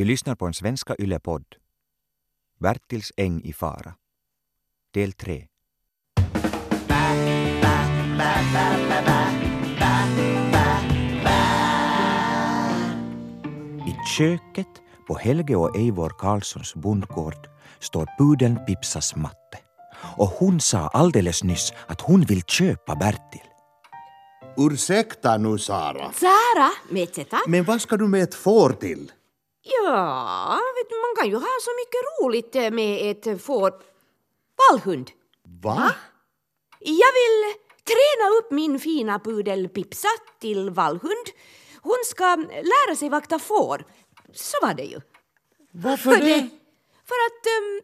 Du lyssnar på en svenska yllepodd. Bertils äng i fara. Del 3. I köket på Helge och Eivor Karlssons bondgård står pudeln Pipsas matte. Och hon sa alldeles nyss att hon vill köpa Bertil. Ursäkta nu Sara, Sara, men vad ska du med ett får till? Ja, vet du, man kan ju ha så mycket roligt eh, med ett får. Vallhund. Va? Jag vill träna upp min fina pudel Pipsa till vallhund. Hon ska lära sig vakta får. Så var det ju. Varför det? För att ehm,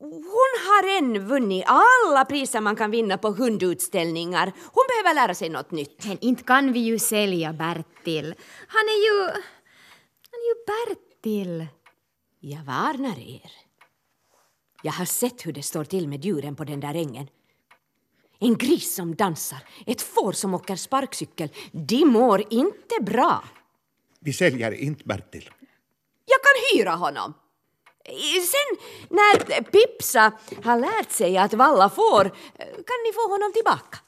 hon har än vunnit alla priser man kan vinna på hundutställningar. Hon behöver lära sig något nytt. Men inte kan vi ju sälja Bertil. Han är ju... Han är ju Bertil. Jag varnar er. Jag har sett hur det står till med djuren på den där ängen. En gris som dansar, ett får som åker sparkcykel. De mår inte bra. Vi säljer inte Bertil. Jag kan hyra honom. Sen när Pipsa har lärt sig att valla får kan ni få honom tillbaka.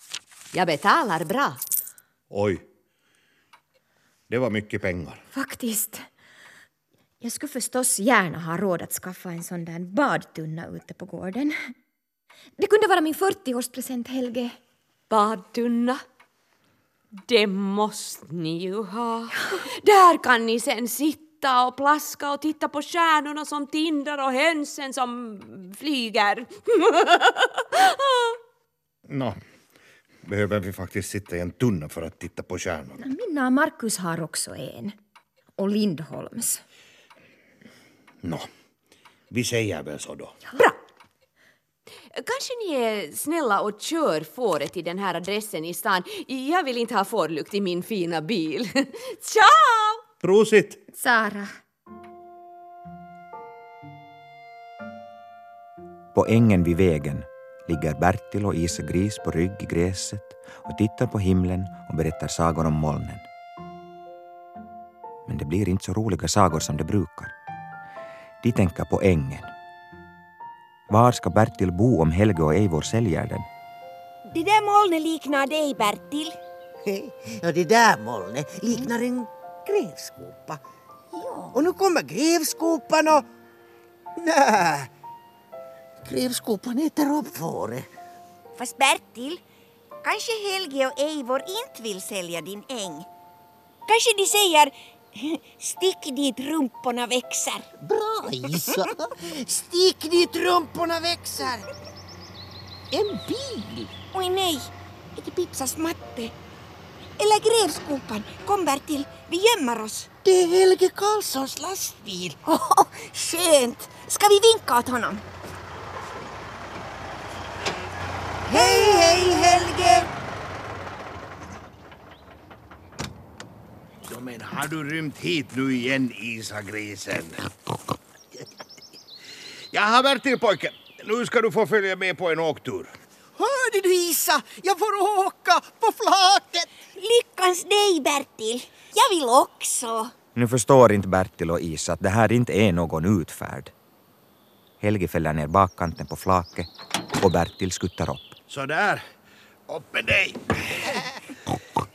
Jag betalar bra. Oj. Det var mycket pengar. Faktiskt. Jag skulle förstås gärna ha råd att skaffa en sån där badtunna ute på gården. Det kunde vara min 40-årspresent, Helge. Badtunna. Det måste ni ju ha. Där kan ni sen sitta och plaska och titta på stjärnorna som tindrar och hönsen som flyger. Nå, behöver vi faktiskt sitta i en tunna för att titta på stjärnorna? Minna och Markus har också en. Och Lindholms. Nå, vi säger väl så då. Bra! Kanske ni är snälla och kör fåret till den här adressen i stan. Jag vill inte ha fårlukt i min fina bil. Ciao! Prosit! Sara. På ängen vid vägen ligger Bertil och Isa Gris på rygg i gräset och tittar på himlen och berättar sagor om molnen. Men det blir inte så roliga sagor som det brukar. De tänker på ängen. Var ska Bertil bo om Helge och Eivor säljer den? Det där molnet liknar dig, Bertil. Ja, det där molnet liknar en grävskopa. Och nu kommer grävskopan och... Nä, grävskopan äter upp fåret. Fast Bertil, kanske Helge och Eivor inte vill sälja din äng. Kanske de säger stick dit rumporna växer. Bra Isa! Stick dit rumporna växer! En bil! Oj nej, är det Pipsas matte? Eller grävskopan? Kom Bertil, vi gömmer oss. Det är Helge Karlssons lastbil. Oh, skönt! Ska vi vinka åt honom? Hej, hej Helge! Men har du rymt hit nu igen, Isa-grisen? Jaha, Bertil pojke. Nu ska du få följa med på en åktur. Hörde du Isa? Jag får åka på flaket! Lyckans dig Bertil! Jag vill också. Nu förstår inte Bertil och Isa att det här inte är någon utfärd. Helge fäller ner bakkanten på flaket och Bertil skuttar upp. Så där. Upp med dig.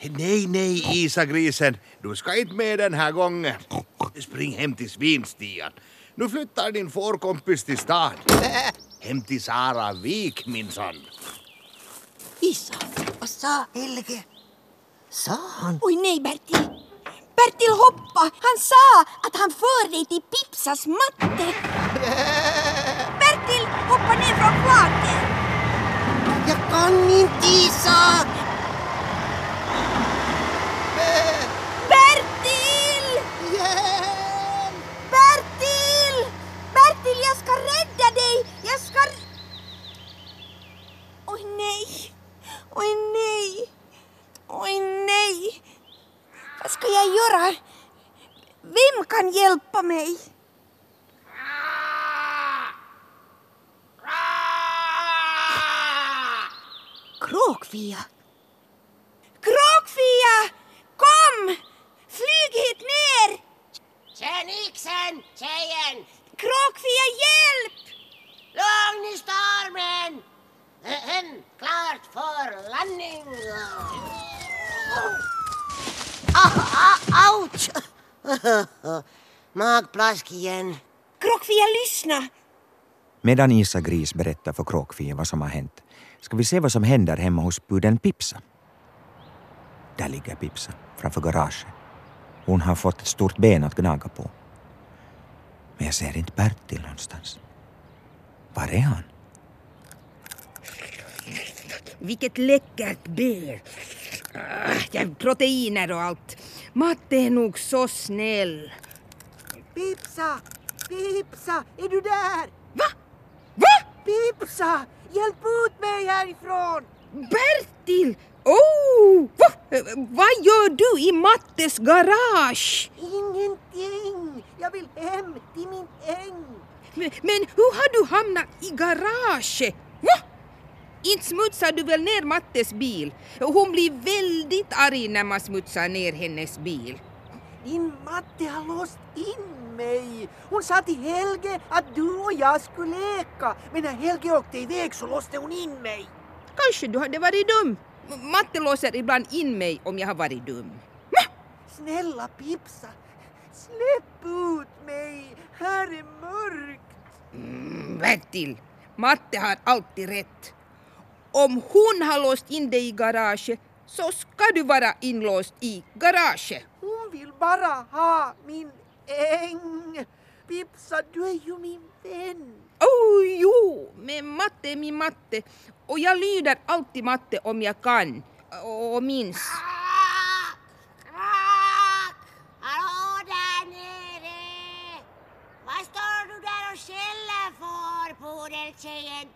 Nej, nej, Isa-grisen. Du ska inte med den här gången. Spring hem till svinstian. Nu flyttar din fårkompis till stan. Hem till Sara Vik, minsann. Isa, vad sa Helge? Sa han? Oj nej Bertil! Bertil hoppa! Han sa att han för dig till Pipsas matte. Bertil, hoppa ner från flaket! Jag kan inte Isa! Bertil! Hjälp! Bertil! Bertil, jag ska rädda Oskar! Jag ska... Oj nej! Oj nej! Oj nej! Vad ska jag göra? Vem kan hjälpa mig? Kråkfia! Kråkfia! Kom! Flyg hit ner! Tja! Fenixen, tjejen! Kråkfia, hjälp! Lugn i stormen! En klart för landning. Ah, ah, ouch! Magplask igen. Kråkfia, lyssna! Medan Isa Gris berättar för Kråkfia vad som har hänt ska vi se vad som händer hemma hos pudeln Pipsa. Där ligger Pipsa framför garaget. Hon har fått ett stort ben att gnaga på. Men jag ser inte Bertil någonstans. Var är han? Vilket läckert ben! Ah, proteiner och allt. Matte är nog så snäll. Pipsa! Pipsa! Är du där? Va? Va? Pipsa! Hjälp ut mig härifrån! Bertil! Oh! Va? Vad gör du i Mattes garage? Ingenting! Jag vill hem till min äng. Men, men hur har du hamnat i garaget? Va? Inte smutsar du väl ner Mattes bil? Hon blir väldigt arg när man smutsar ner hennes bil. Din matte har låst in mig. Hon sa till Helge att du och jag skulle leka. Men när Helge åkte iväg så låste hon in mig. Kanske du hade varit dum. Matte låser ibland in mig om jag har varit dum. Snälla Pipsa, släpp ut mig. Här är mörkt. Mm, Bertil, Matte har alltid rätt. Om hon har låst in dig i garaget så ska du vara inlåst i garaget. Hon vill bara ha min äng. Pipsa, du är ju min vän. Oh, jo, men matte är min matte och jag lyder alltid matte om jag kan och minns. Hallå där nere! Vad står du där och skäller för, pudeltjejen?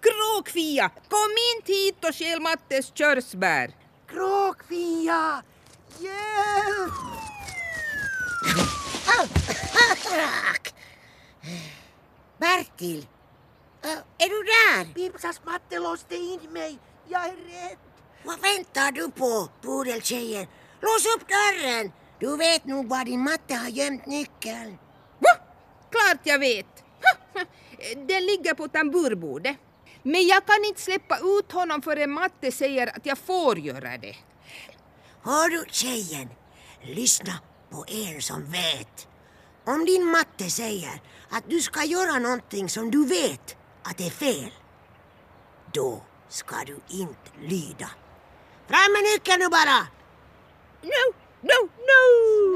Kråkfia, kom inte hit och stjäl Mattes körsbär. Kråkfia! Hjälp! Krak! Bertil, är du där? Pipsas matte låste in mig. Jag är rädd. Vad väntar du på, pudeltjejen? Lås upp dörren! Du vet nog var din matte har gömt nyckeln. Va? Klart jag vet. Den ligger på tamburbordet. Men jag kan inte släppa ut honom förrän matte säger att jag får göra det. Hör du tjejen? Lyssna på en som vet. Om din matte säger att du ska göra någonting som du vet att det är fel, då ska du inte lyda. Fram med nyckeln nu bara! No, no, no!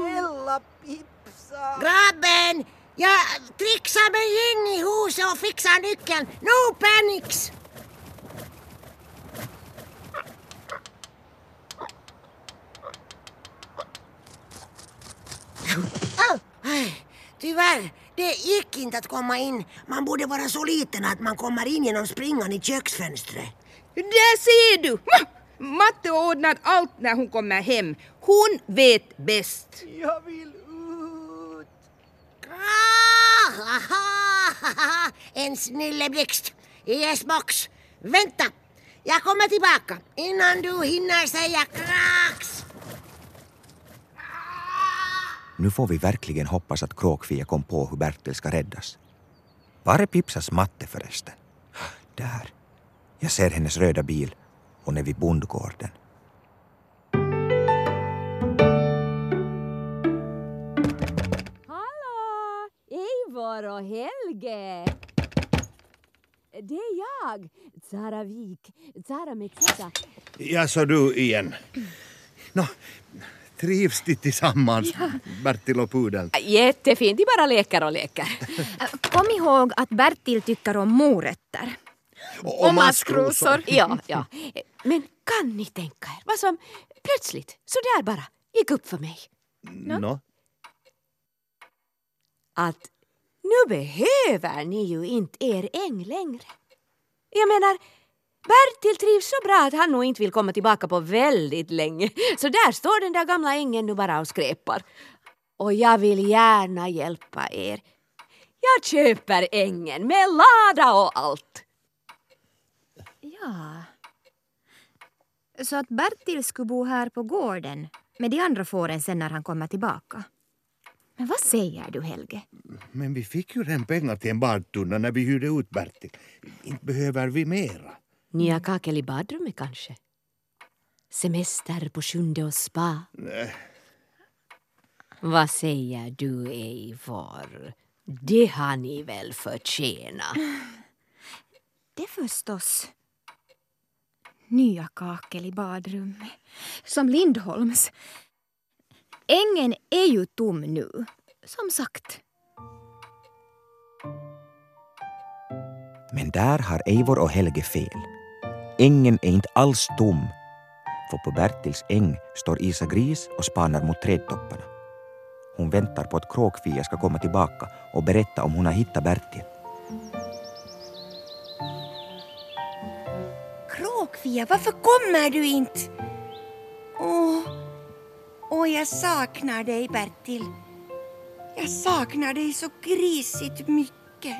Snälla Pipsa. Grabben! Jag trixar mig in i huset och fixar nyckeln. No panics! Tyvärr, det gick inte att komma in. Man borde vara så liten att man kommer in genom springan i köksfönstret. Där ser du! Matte ordnar allt när hon kommer hem. Hon vet bäst. Jag vill ut. En snilleblixt i S-box. Vänta, jag kommer tillbaka innan du hinner säga krax. Nu får vi verkligen hoppas att Kråkfia kom på hur Bertil ska räddas. Var är Pipsas matte förresten? Där. Jag ser hennes röda bil. Hon är vid bondgården. Hallå! Eivor och Helge! Det är jag, Zara Wik, Zara Mexita. Ja, så du igen. Nå, trivs de tillsammans, Bertil och pudeln? Jättefint, de bara leker och leker. Kom ihåg att Bertil tycker om morötter. Och, maskrosor. ja, ja. Men kan ni tänka er vad som plötsligt, så där bara, gick upp för mig? Nå, Att nu behöver ni ju inte er äng längre. Jag menar, Bertil trivs så bra att han nog inte vill komma tillbaka på väldigt länge. Så där står den där gamla ängen nu bara och skräpar. Och jag vill gärna hjälpa er. Jag köper ängen med lada och allt. Ja. Så att Bertil skulle bo här på gården med de andra fåren sen när han kommer tillbaka. Men vad säger du, Helge? Men vi fick ju redan pengar till en badtunna när vi hyrde ut Bertil. Inte behöver vi mera. Nya kakel i badrummet kanske? Semester på sjunde och spa? Vad säger du, Eivor? Det har ni väl förtjänat? Det förstås. Nya kakel i badrummet. Som Lindholms. Ängen är ju tom nu, som sagt. Men där har Eivor och Helge fel. Ängen är inte alls tom. För på Bertils äng står Isa Gris och spanar mot trädtopparna. Hon väntar på att Kråkfia ska komma tillbaka och berätta om hon har hittat Bertil. Kråkfia, varför kommer du inte? Åh, åh, jag saknar dig, Bertil. Jag saknar dig så grisigt mycket.